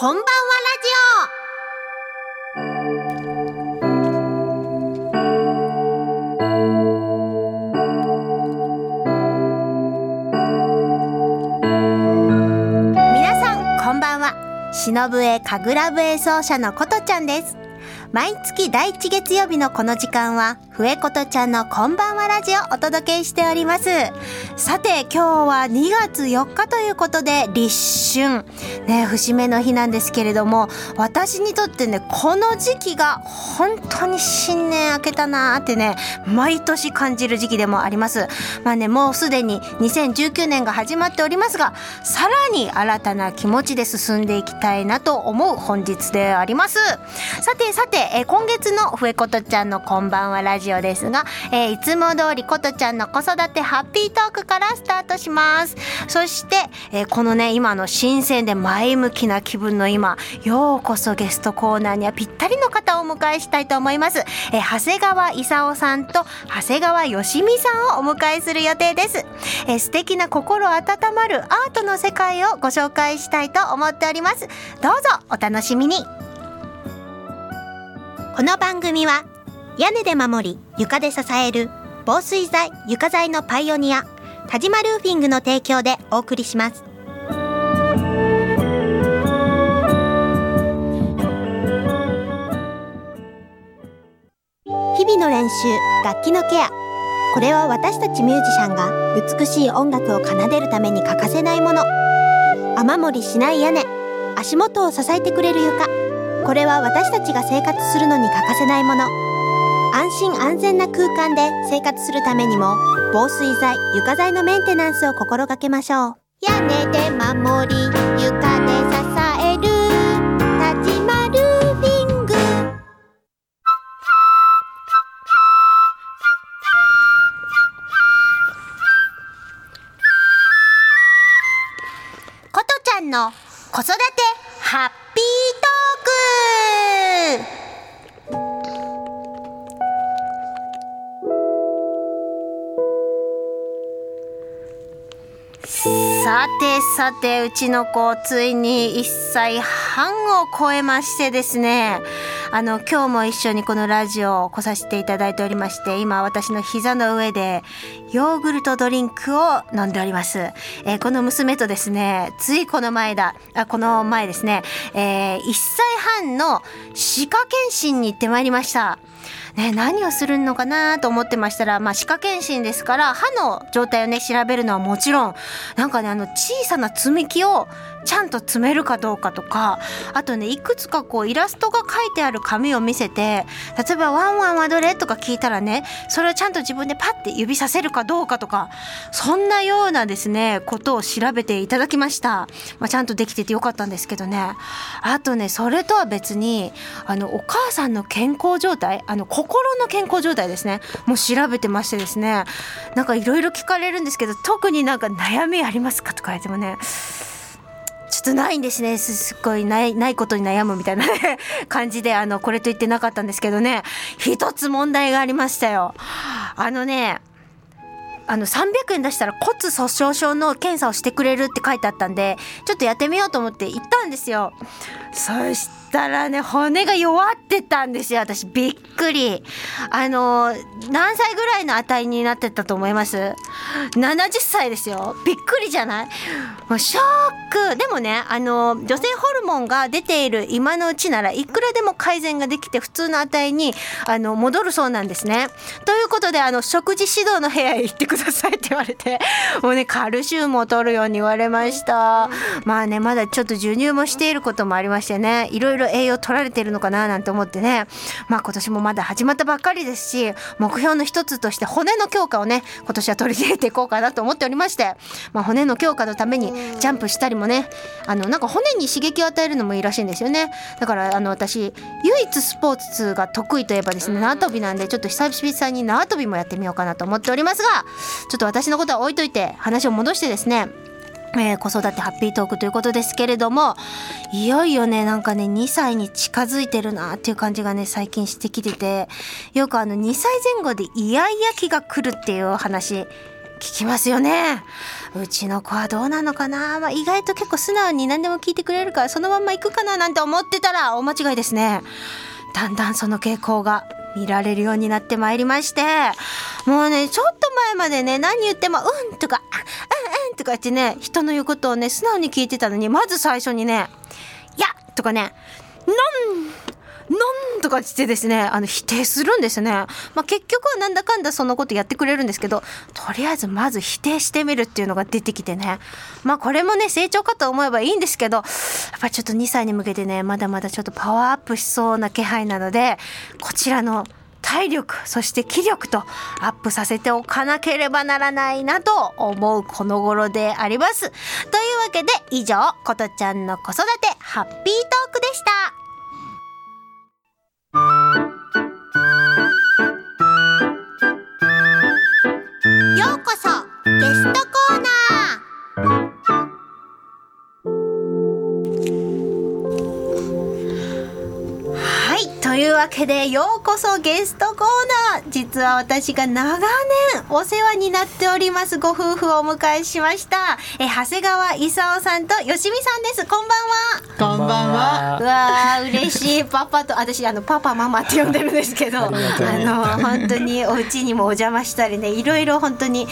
こんばんはラジオ。皆さんこんばんは。忍笛神楽笛奏者のことちゃんです。毎月第1月曜日のこの時間は笛ことちゃんのこんばんはラジオお届けしております。さて今日は2月4日ということで立春。ね節目の日なんですけれども私にとってねこの時期が本当に新年明けたなーってね毎年感じる時期でもあります。まあねもうすでに2019年が始まっておりますがさらに新たな気持ちで進んでいきたいなと思う本日であります。さてさて、え今月の笛ことちゃんのこんばんはラジオですが、えーいつも通りことちゃんの子育てハッピートークからスタートします。そして、えーこのね今の新鮮で前向きな気分の今ようこそゲストコーナーにはぴったりの方をお迎えしたいと思います、えー長谷川勲さんと長谷川よしみさんをお迎えする予定です、えー素敵な心温まるアートの世界をご紹介したいと思っております。どうぞお楽しみに。この番組は屋根で守り床で支える防水材床材のパイオニア田島ルーフィングの提供でお送りします。日々の練習楽器のケア。これは私たちミュージシャンが美しい音楽を奏でるために欠かせないもの。雨漏りしない屋根足元を支えてくれる床。これは私たちが生活するのに欠かせないもの。安心安全な空間で生活するためにも防水剤床材のメンテナンスを心がけましょう。屋根で守り床で支さてうちの子ついに1歳半を超えましてですね。あの今日も一緒にこのラジオを来させていただいておりまして今私の膝の上でヨーグルトドリンクを飲んでおります、えーこの娘とですねついこの前だあこの前ですね、え1歳半の歯科検診に行ってまいりました。ね、何をするのかなと思ってましたら、まあ、歯科検診ですから歯の状態をね調べるのはもちろんなんかねあの小さな積み木をちゃんと詰めるかどうかとかあとねいくつかこうイラストが書いてある紙を見せて例えば「ワンワンはどれ?」とか聞いたらねそれをちゃんと自分でパッて指させるかどうかとかそんなようなですねことを調べていただきました、まあ、ちゃんとできててよかったんですけどね。あとねそれとは別にあのお母さんの健康状態あの心の健康状態ですね。もう調べてましてですね。なんかいろいろ聞かれるんですけど特になんか悩みありますかとか言ってもね。ちょっとないんですね。すっごいないないことに悩むみたいなね。感じであのこれと言ってなかったんですけどね。一つ問題がありましたよ。あのねあの300円出したら骨粗鬆症の検査をしてくれるって書いてあったんでちょっとやってみようと思って行ったんですよ。そしたらね骨が弱ってたんですよ私。びっくり。あの何歳ぐらいの値になってたと思います？70歳ですよ。びっくりじゃない？もうショック。でもねあの女性ホルモンが出ている今のうちならいくらでも改善ができて普通の値にあの戻るそうなんですね。ということであの食事指導の部屋へ行ってください。って言われてもうねカルシウムを取るように言われました。まあねまだちょっと授乳もしていることもありましてねいろいろ栄養取られてるのかななんて思ってね。まあ今年もまだ始まったばっかりですし目標の一つとして骨の強化をね今年は取り入れていこうかなと思っておりまして、まあ、骨の強化のためにジャンプしたりもねあのなんか骨に刺激を与えるのもいいらしいんですよね。だからあの私唯一スポーツが得意といえばですね縄跳びなんでちょっと久々に縄跳びもやってみようかなと思っておりますがちょっと私のことは置いといて話を戻してですねえー子育てハッピートークということですけれどもいよいよねなんかね2歳に近づいてるなっていう感じがね最近してきててよくあの2歳前後でイヤイヤ期が来るっていう話聞きますよね。うちの子はどうなのかな、まあ、意外と結構素直に何でも聞いてくれるからそのまんま行くかななんて思ってたら大間違いですね。だんだんその傾向が見られるようになってまいりましてもうねちょっと前までね何言っても「うん」とか「うんうん」とか言ってね人の言うことをね素直に聞いてたのにまず最初にね「いや」とかね「なん」なんとかしてですねあの否定するんですね、まあ、結局はなんだかんだそのことやってくれるんですけどとりあえずまず否定してみるっていうのが出てきてねまあこれもね成長かと思えばいいんですけどやっぱちょっと2歳に向けてねまだまだちょっとパワーアップしそうな気配なのでこちらの体力そして気力とアップさせておかなければならないなと思うこの頃であります。というわけで以上ことちゃんの子育てハッピートークでした。ようこそゲストコーナー。というわけでようこそゲストコーナー。実は私が長年お世話になっておりますご夫婦をお迎えしました。え長谷川勲さんとよしみさんです。こんばんは。こんばんは。うわ嬉しい。パパと私あのパパママって呼んでるんですけど あの本当にお家にもお邪魔したりねいろいろ本当に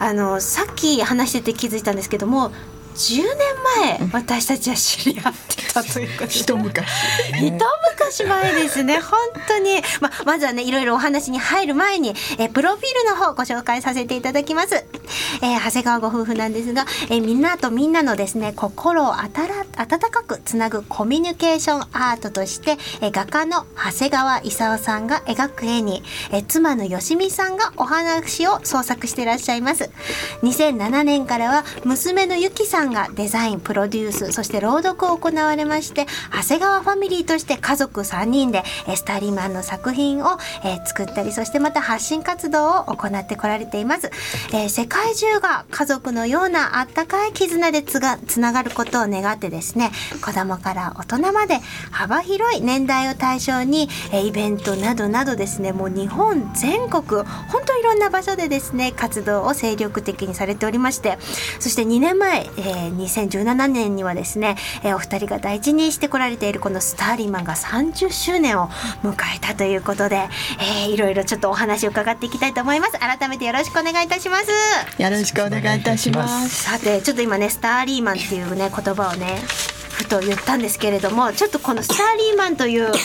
あのさっき話してて気づいたんですけども10年前私たちは知り合ってたということ一昔一昔前ですね。本当に、ままずはねいろいろお話に入る前にえプロフィールの方ご紹介させていただきます、えー、長谷川ご夫婦なんですが、えー、みんなとみんなのですね心をあたら温かくつなぐコミュニケーションアートとして、えー、画家の長谷川勲さんが描く絵に、えー、妻のよしみさんがお話を創作していらっしゃいます。2007年からは娘のゆきさんんがデザインプロデュースそして朗読を行われまして長谷川ファミリーとして家族3人でスターリーマンの作品を、えー、作ったりそしてまた発信活動を行ってこられています、えー、世界中が家族のようなあったかい絆でつがつながることを願ってですね子供から大人まで幅広い年代を対象に、えー、イベントなどなどですねもう日本全国本当いろんな場所でですね活動を精力的にされておりましてそして2年前、ええー、2017年にはですね、えー、お二人が大事にしてこられているこのスターリーマンが30周年を迎えたということで、えー、いろいろちょっとお話を伺っていきたいと思います。改めてよろしくお願いいたします。よろしくお願いいたします。さてちょっと今ねスターリーマンっていうね言葉をねふと言ったんですけれどもちょっとこのスターリーマンという なんて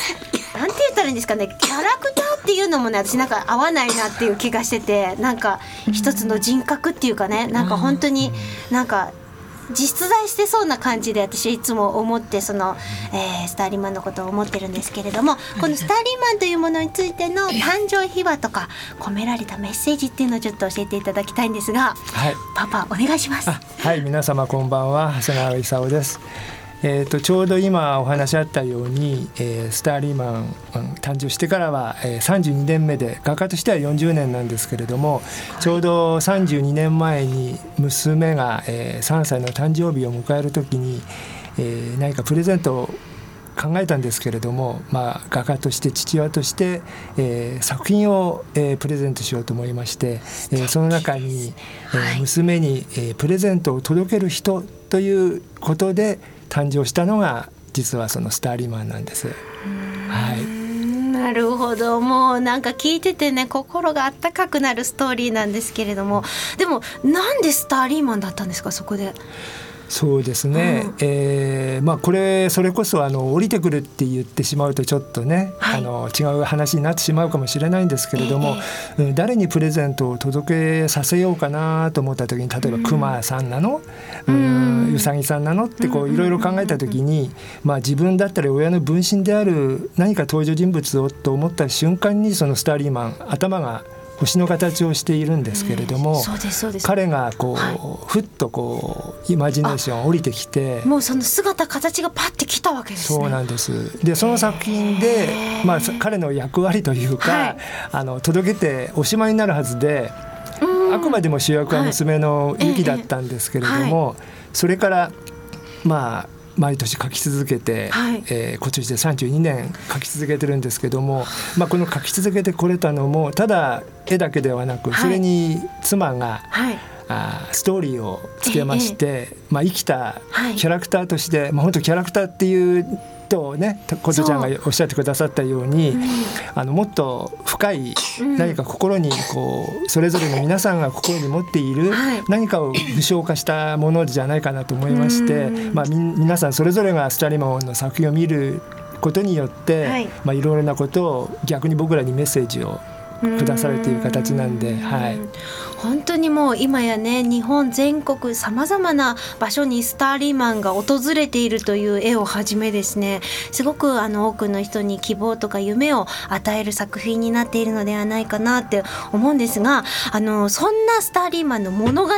言ったらいいんですかねキャラクターっていうのもね私なんか合わないなっていう気がしててなんか一つの人格っていうかねなんか本当になんか実在してそうな感じで私いつも思ってその、えー、スターリーマンのことを思ってるんですけれどもこのスターリーマンというものについての誕生秘話とか込められたメッセージっていうのをちょっと教えていただきたいんですが、はい、パパお願いします。はい。皆様こんばんは。長谷川勲ですえーと、ちょうど今お話あったように、えー、スターリーマン、誕生してからは、えー、32年目で画家としては40年なんですけれども、ちょうど32年前に娘が、えー、3歳の誕生日を迎える時に、えー、何かプレゼントを考えたんですけれども、まあ、画家として父親として、えー、作品を、えー、プレゼントしようと思いまして、えー、その中に、えー、娘に、えー、プレゼントを届ける人ということで誕生したのが実はそのスターリーマンなんです。はいなるほどもうなんか聞いててね心があったかくなるストーリーなんですけれどもでもなんでスターリーマンだったんですかそこで。そうですね、うん、えー、まあ、これそれこそあの降りてくるって言ってしまうとちょっとね、はい、あの違う話になってしまうかもしれないんですけれども、えー、誰にプレゼントを届けさせようかなと思った時に例えばクマさんなの、うん、うさぎさんなの？ってこういろいろ考えた時に、まあ、自分だったり親の分身である何か登場人物をと思った瞬間にそのスターリーマン頭が星の形をしているんですけれども、彼がこう、はい、ふっとこうイマジネーション降りてきてもうその姿形がパッてきたわけです、ね、そうなんです。でその作品で、まあ、彼の役割というか、はい、あの届けておしまいになるはずであくまでも主役は娘のユキだったんですけれども、それからまあ毎年書き続けて、はい、えー、今年で32年書き続けてるんですけども、まあ、この書き続けてこれたのもただ絵だけではなく、それに妻が、はい。あストーリーをつけまして、ええ、まあ、生きたキャラクターとして、はい、まあ、本当キャラクターっていうとね琴ちゃんがおっしゃってくださったように、う。ん、あのもっと深い何か心にこうそれぞれの皆さんが心に持っている何かを具象化したものじゃないかなと思いまして、まあ、皆さんそれぞれがスタリマンの作品を見ることによって、はい。まあ、いろいろなことを逆に僕らにメッセージをくださるという形なんで、はい、本当にもう今やね日本全国さまざまな場所にスターリーマンが訪れているという絵をはじめですねすごくあの多くの人に希望とか夢を与える作品になっているのではないかなって思うんですがあのそんなスターリーマンの物語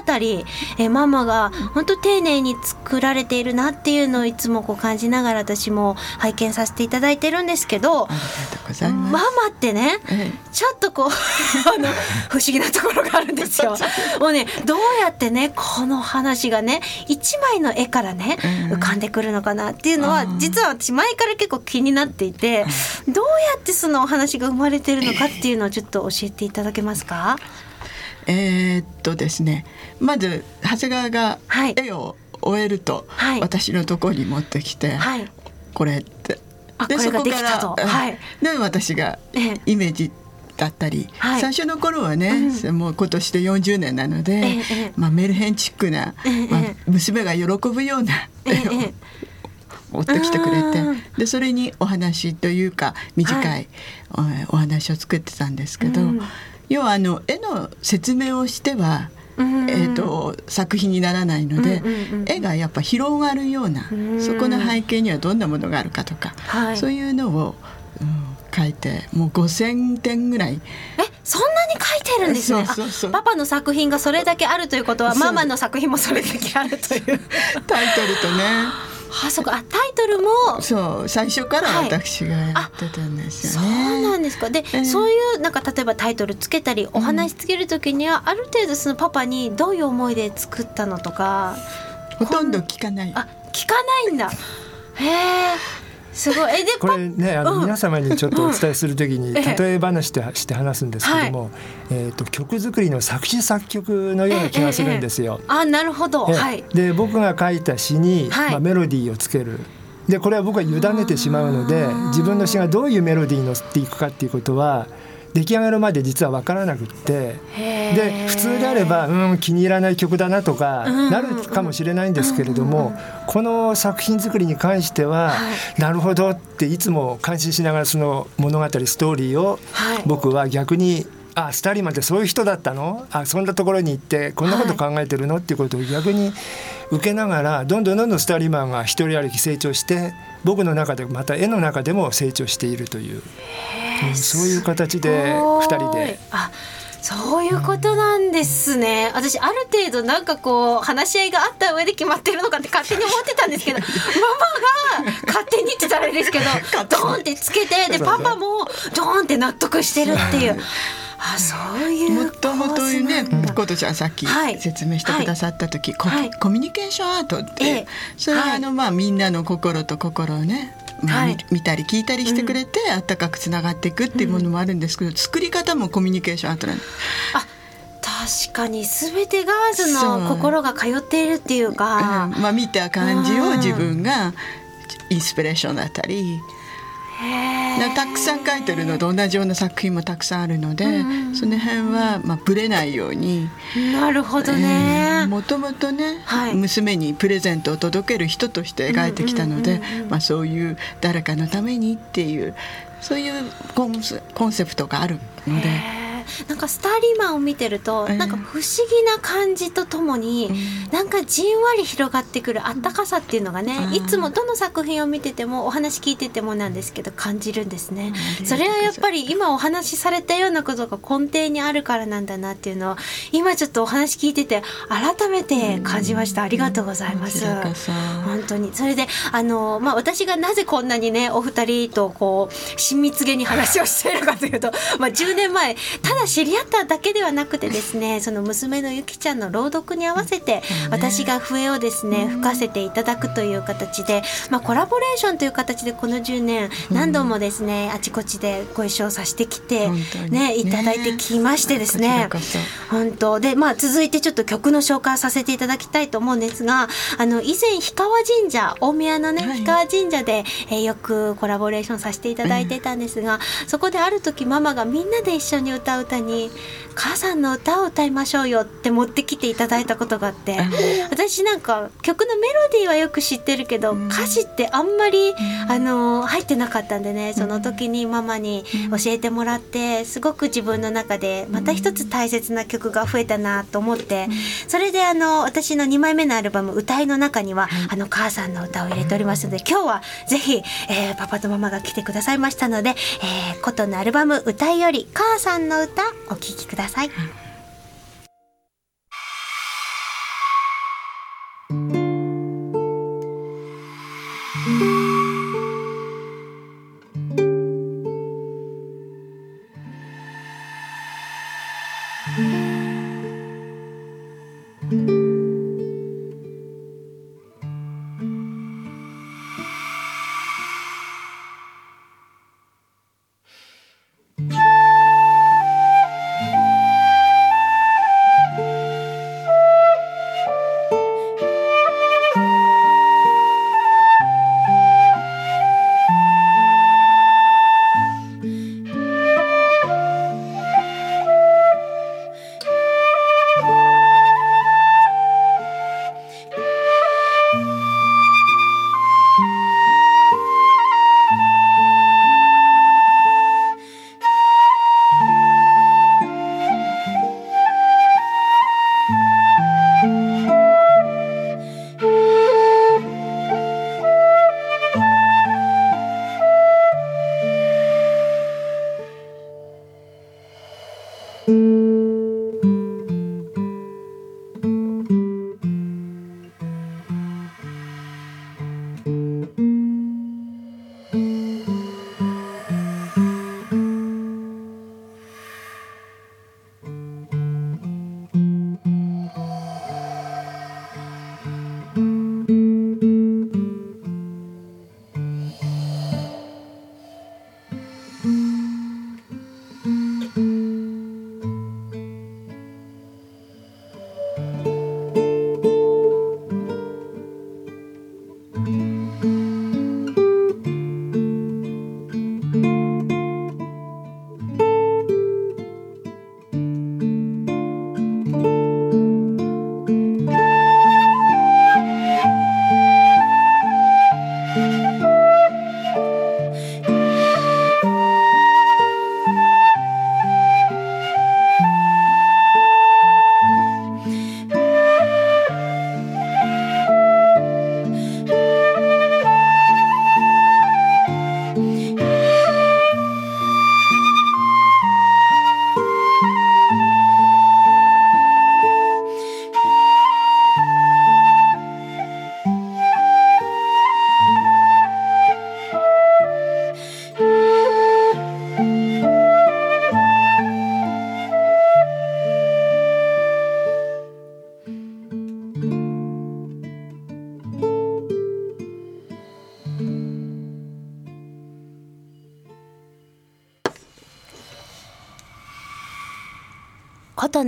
えママが本当丁寧に作られているなっていうのをいつもこう感じながら私も拝見させていただいてるんですけどママってね、ちょっとこうあの不思議なところがあるんですですよ。もうねどうやってねこの話がね一枚の絵からね浮かんでくるのかなっていうのは実は私前から結構気になっていてどうやってそのお話が生まれてるのかっていうのをちょっと教えていただけますか？えー、っとですねまず長谷川が絵を終えると、はい、私のところに持ってきて、はい、これって。でそこから、はい、で私がイメージだったり、はい、最初の頃はね、うん、もう今年で40年なので、ええ、まあ、メルヘンチックな、え、まあ、娘が喜ぶような絵を。持ってきてくれてでそれにお話というか短い、はい、お話を作ってたんですけど、うん、要はあの絵の説明をしてはえーと、作品にならないので、絵がやっぱ広がるような、そこの背景にはどんなものがあるかとか、はい、そういうのを、うん、書いてもう5,000点ぐらい。えそんなに書いてるんですね。パパの作品がそれだけあるということはママの作品もそれだけあるという。タイトルとね。あそうか。あタイトルもそう最初から私がやってたんですよね、はい、そうなんですか。で、えー、そういうなんか例えばタイトルつけたりお話つける時には、うん、ある程度そのパパにどういう思いで作ったのとか。ほとんど聞かない。あ聞かないんだ。へえすごい。えでこれねあの皆様にちょっとお伝えするときに例え話してして話すんですけども、えっと曲作りの作詞作曲のような気がするんですよ。あなるほど。はい。で僕が書いた詩にまあメロディーをつける。でこれは僕は委ねてしまうので自分の詩がどういうメロディーに乗っていくかっていうことは出来上がるまで実は分からなくってで普通であればうん気に入らない曲だなとかなるかもしれないんですけれどもこの作品作りに関してはなるほどっていつも感心しながらその物語ストーリーを僕は逆にあスターリーマンってそういう人だったの？あそんなところに行ってこんなこと考えてるの？っていうことを逆に受けながらどんどんどんどんスターリーマンが一人歩き成長して僕の中でまた絵の中でも成長しているという。うん、そういう形で2人で。あそういうことなんですね。私ある程度なんかこう話し合いがあった上で決まってるのかって勝手に思ってたんですけど、ママが勝手にって言ったらあれですけど、ドーンってつけてでパパもドーンって納得してるっていう。あそういうもともとね琴ちゃんさっき説明してくださった時、はい、コミュニケーションアートって、ええ、それはあの、まあみんなの心と心をねまあ、はい、見たり聞いたりしてくれて、うん、あったかくつながっていくっていうものもあるんですけど、うん、作り方もコミュニケーションアートなんです。あ確かに全てがその心が通っているっていうか、うん、まあ、見た感じを自分がインスピレーションだったり。たくさん書いてるのと同じような作品もたくさんあるので、うん、その辺はまあぶれないようになるほどね。もともとね、はい、娘にプレゼントを届ける人として描いてきたのでそういう誰かのためにっていうそういうコンセプトがあるので。なんかスターリーマンを見てると、なんか不思議な感じとともに、うなんかじんわり広がってくるあったかさっていうのがね、いつもどの作品を見ててもお話聞いててもなんですけど感じるんですね。それはやっぱり今お話しされたようなことが根底にあるからなんだなっていうのを今ちょっとお話聞いてて改めて感じました。ありがとうございます。本当に。それであのまあ私がなぜこんなにねお二人とこう親密げに話をしているかというと、まあ10年前ただだ知り合っただけではなくてですねその娘のゆきちゃんの朗読に合わせて私が笛をですね吹かせていただくという形で、まあ、コラボレーションという形でこの10年何度もですねあちこちでご一緒させてきてねいただいてきましてですね。本当。でまあ続いてちょっと曲の紹介させていただきたいと思うんですがあの以前氷川神社大宮のね氷川神社で、えー、よくコラボレーションさせていただいてたんですが、そこである時ママがみんなで一緒に歌う歌に「母さんの歌を歌いましょうよ」って持ってきていただいたことがあって私なんか曲のメロディーはよく知ってるけど歌詞ってあんまりあの入ってなかったんでねその時にママに教えてもらってすごく自分の中でまた一つ大切な曲が増えたなと思ってそれであの私の2枚目のアルバム「歌い」の中にはあの母さんの歌を入れておりますので今日はぜひ、えー、パパとママが来てくださいましたので、えー、琴のアルバム「歌いより母さんの歌」お聴きください。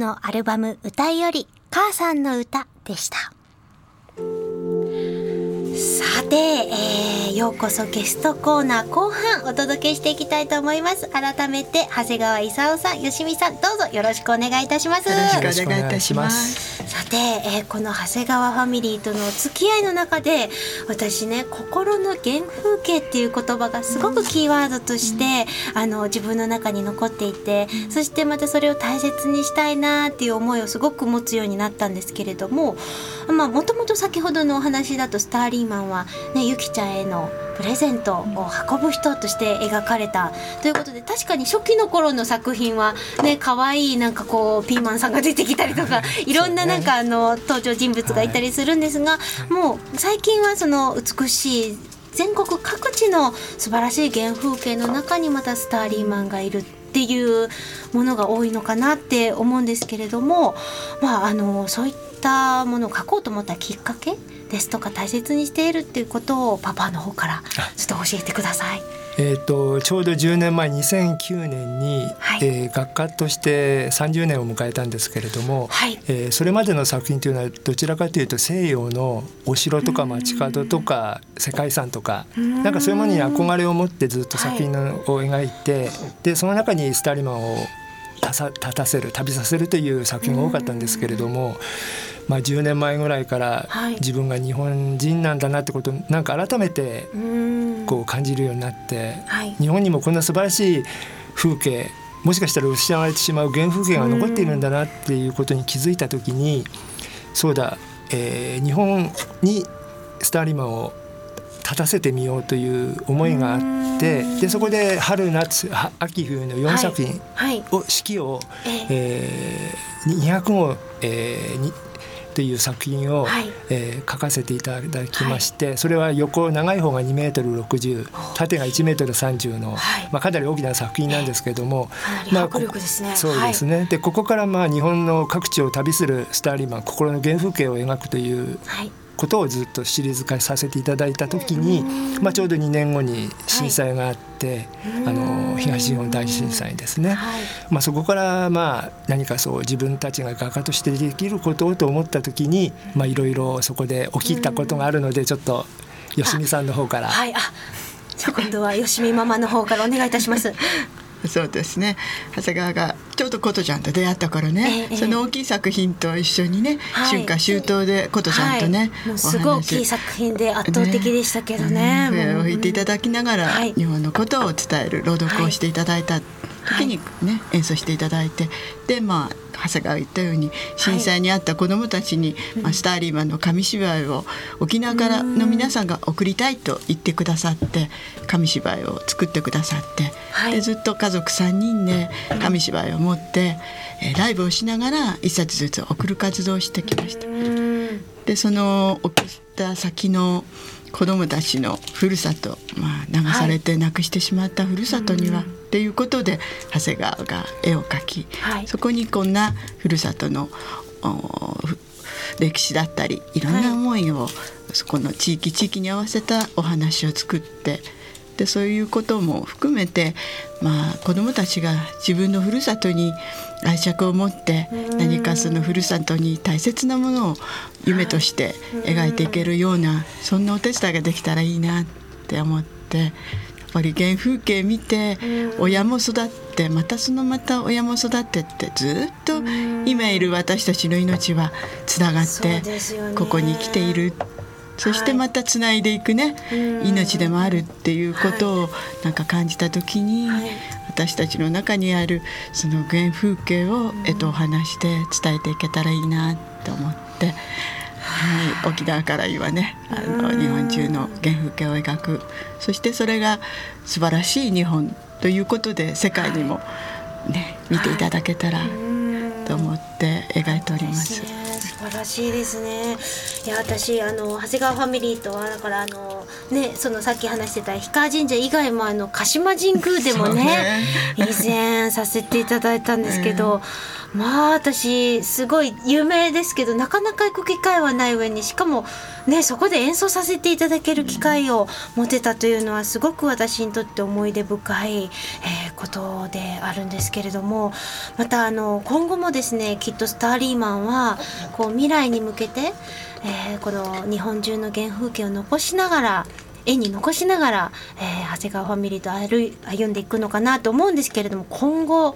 のアルバム歌いより母さんの歌でした。さて、えー、ようこそゲストコーナー後半お届けしていきたいと思います。改めて長谷川勲さん吉見さんどうぞよろしくお願いいたします。よろしくお願いいたします。さて、えー、この長谷川ファミリーとの付き合いの中で私ね心の原風景っていう言葉がすごくキーワードとして、うん、あの自分の中に残っていて、そしてまたそれを大切にしたいなっていう思いをすごく持つようになったんですけれどもまあもともと先ほどのお話だとスターリーマンはねゆきちゃんへのプレゼントを運ぶ人として描かれた。ということで確かに初期の頃の作品はね可愛いなんかこうピーマンさんが出てきたりとかい。ろんななんかあの登場人物がいたりするんですが、もう最近はその美しい全国各地の素晴らしい原風景の中にまたスターリーマンがいるっていうものが多いのかなって思うんですけれども、まあ、あのそういったものを書こうと思ったきっかけですとか大切にしているっていうことをパパの方からちょっと教えてください。えーと、ちょうど10年前2009年に、はい、えー、学科として30年を迎えたんですけれども、はい、えー、それまでの作品というのはどちらかというと西洋のお城とか街角とか世界遺産とかなんかそういうものに憧れを持ってずっと作品を描いて、はい、でその中にスターリマンを立たせる旅させるという作品が多かったんですけれども。まあ、10年前ぐらいから自分が日本人なんだなってことをなんか改めてこう感じるようになって、日本にもこんな素晴らしい風景もしかしたら失われてしまう原風景が残っているんだなっていうことに気づいた時にそうだ、えー、日本にスターリマンを立たせてみようという思いがあってでそこで春夏秋冬の4作品を、四季を、えー、200号、えー、っていう作品を、はい、えー、書かせていただきまして、はい、それは横長い方が2メートル60縦が1メートル30の、はい、まあ、かなり大きな作品なんですけれども、まあ、迫力ですね。そうですね、でここからまあ日本の各地を旅するスターリーマン心の原風景を描くという、ことをずっとシリーズ化させていただいた時に、まあ、ちょうど2年後に震災があって、はい、あの東日本大震災ですね、はい、まあ、そこからまあ何かそう自分たちが画家としてできることをと思った時にいろいろそこで起きたことがあるのでちょっと吉見さんの方から。はい、あじゃ今度は吉見ママの方からお願いいたします。そうですね。長谷川がちょうど琴ちゃんと出会った頃ね、えー、その大きい作品と一緒にね、はい、春夏秋冬で琴ちゃんとね、はい、すごい大きい作品で圧倒的でしたけどね。笛、を吹いていただきながら、日本のことを伝える朗読をしていただいた時にね、演奏していただいて。でまあ長谷川言ったように震災にあった子どもたちに、はい、まあ、スターリーマンの紙芝居を沖縄からの皆さんが送りたいと言ってくださって紙芝居を作ってくださって、はい、でずっと家族3人で紙芝居を持って、えー、ライブをしながら1冊ずつ送る活動をしてきました。でその送った先の子どもたちのふるさと、まあ、流されて亡くしてしまったふるさとには、はい、っていうことで長谷川が絵を描き、はい、そこにこんなふるさとの歴史だったりいろんな思いを、はい、そこの地域地域に合わせたお話を作ってでそういうことも含めて、まあ、子どもたちが自分のふるさとに愛着を持って何かそのふるさとに大切なものを夢として描いていけるようなそんなお手伝いができたらいいなって思ってぱり原風景見て親も育ってまたそのまた親も育ってってずっと今いる私たちの命はつながってここに来ている。そしてまたつないでいくね、はい、命でもあるっていうことをなんか感じた時に、はい、私たちの中にあるその原風景を、えっと、お話して伝えていけたらいいなと思って。はい、沖縄から言わねあの日本中の原風景を描く。そしてそれが素晴らしい日本ということで世界にもね、見ていただけたらと思って描いております。素晴らしいですね。いや私あの長谷川ファミリーとはだからあのねそのさっき話してた氷川神社以外もあの鹿島神宮でもねね。以前させていただいたんですけど、えー、まあ私すごい有名ですけどなかなか行く機会はない上にしかもねそこで演奏させていただける機会を持てたというのはすごく私にとって思い出深い、えー、ことであるんですけれどもまたあの今後もですねきっとスターリーマンはこう未来に向けて、えー、この日本中の原風景を残しながら絵に残しながら、えー、長谷川ファミリーと歩歩んでいくのかなと思うんですけれども今後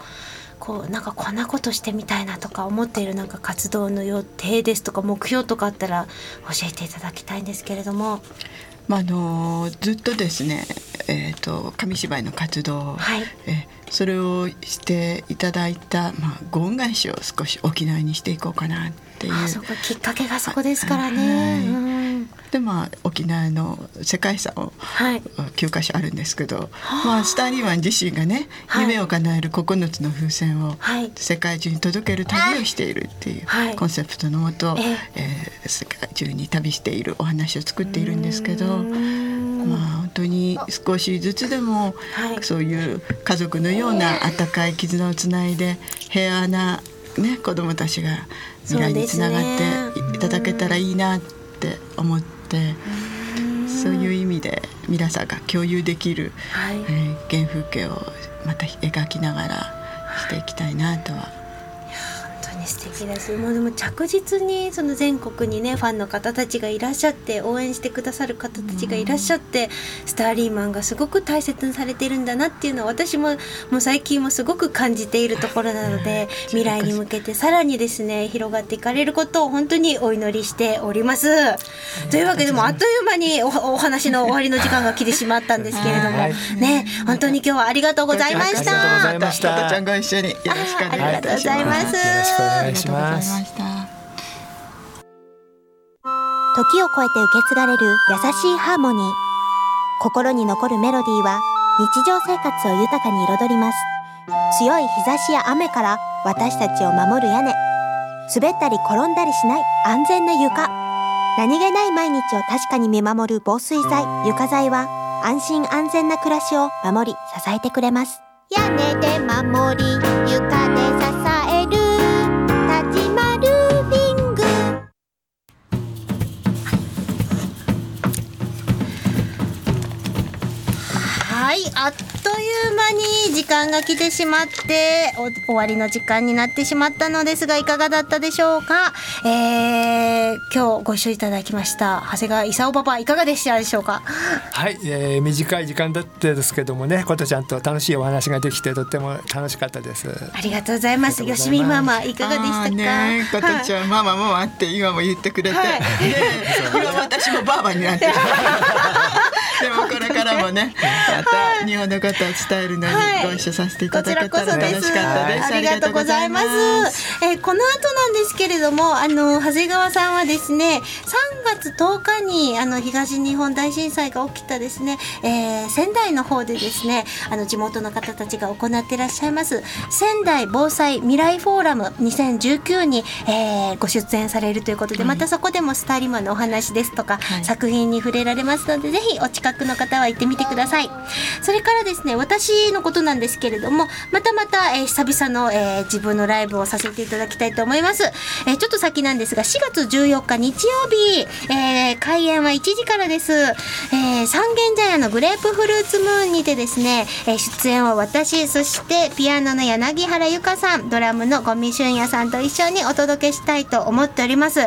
こうなんかこんなことしてみたいなとか思っているなんか活動の予定ですとか目標とかあったら教えていただきたいんですけれども。まあ、あのずっとですね、えーと、紙芝居の活動、はい、えそれをしていただいた、まあ、ご恩返しを少し沖縄にしていこうかなっていうあそこきっかけがそこですからね。でまあ沖縄の世界遺産を、はい、9か所あるんですけど、まあ、スターリーワン自身がね、はい、夢を叶える9つの風船を世界中に届ける旅をしているっていうコンセプトのもと、ええ。ー、世界中に旅しているお話を作っているんですけど。まあ本当に少しずつでも、そういう家族のような温かい絆をつないで平和な、ね、子どもたちが未来につながっていただけたらいいなって思って。そういう意味で皆さんが共有できる、はい、えー、原風景をまた描きながらしていきたいなとは素敵ですもうでも着実にその全国にねファンの方たちがいらっしゃって応援してくださる方たちがいらっしゃって、スターリーマンがすごく大切にされてるんだなっていうのは私ももう最近もすごく感じているところなので未来に向けてさらにですね広がっていかれることを本当にお祈りしております。というわけでもあっという間におお話の終わりの時間が来てしまったんですけれども、ね本当に今日はありがとうございました。ありがとうございました。ちゃんご一緒によろしくお願いいたします。願いします時を超えて受け継がれる優しいハーモニー。心に残るメロディーは日常生活を豊かに彩ります。強い日差しや雨から私たちを守る屋根。滑ったり転んだりしない安全な床。何気ない毎日を確かに見守る防水剤。床材は安心安全な暮らしを守り支えてくれます。屋根で守り床で支えはいあっいう間に時間が来てしまって終わりの時間になってしまったのですがいかがだったでしょうか、えー、今日ご一緒いただきました長谷川勲パパいかがでしたでしょうか？はい、えー、短い時間だったですけどもね琴ちゃんと楽しいお話ができてとっても楽しかったです。ありがとうございます。よしみママいかがでしたか？ね琴ちゃん、ママもあって今も言ってくれて、はい、ね、私もばあばになってでもこれからもねまた日本のことを伝えるのにご一緒させていただけたら楽しかったです。ありがとうございます。えー、この後なんですけれども、あの長谷川さんはですね、3月10日にあの東日本大震災が起きたですね、えー、仙台の方でですね、あの地元の方たちが行っていらっしゃいます仙台防災未来フォーラム2019に、えー、ご出演されるということで、またそこでもスターリマンのお話ですとか、はい、作品に触れられますので、ぜひお近くの方は行ってみてください。それからですね、私私のことなんですけれども、またまた、えー、久々の、えー、自分のライブをさせていただきたいと思います。えー、ちょっと先なんですが、4月14日日曜日、えー、開演は1時からです。えー、三軒茶屋のグレープフルーツムーンにてですね、えー、出演は私、そしてピアノの柳原由香さん、ドラムの五味俊也さんと一緒にお届けしたいと思っております。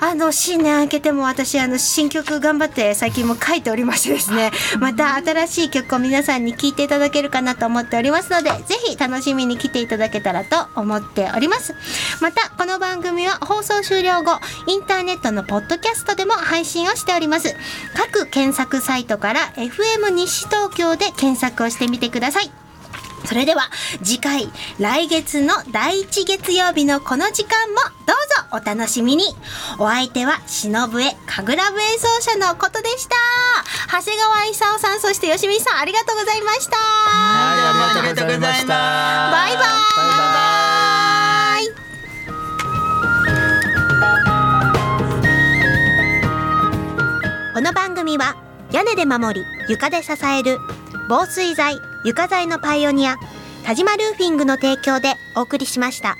あの、新年明けても私、あの、新曲頑張って最近も書いておりましてですね、また新しい曲を皆さんに聴いていただけるかなと思っておりますので、ぜひ楽しみに来ていただけたらと思っております。また、この番組は放送終了後、インターネットのポッドキャストでも配信をしております。各検索サイトから FM 西東京で検索をしてみてください。それでは次回来月の第1月曜日のこの時間もどうぞお楽しみに。お相手は忍笛神楽部演奏者のことでした。長谷川勲さんそして吉見さんありがとうございました。はいありがとうございました。バイバイ。この番組は屋根で守り床で支える防水材床材のパイオニア田島ルーフィングの提供でお送りしました。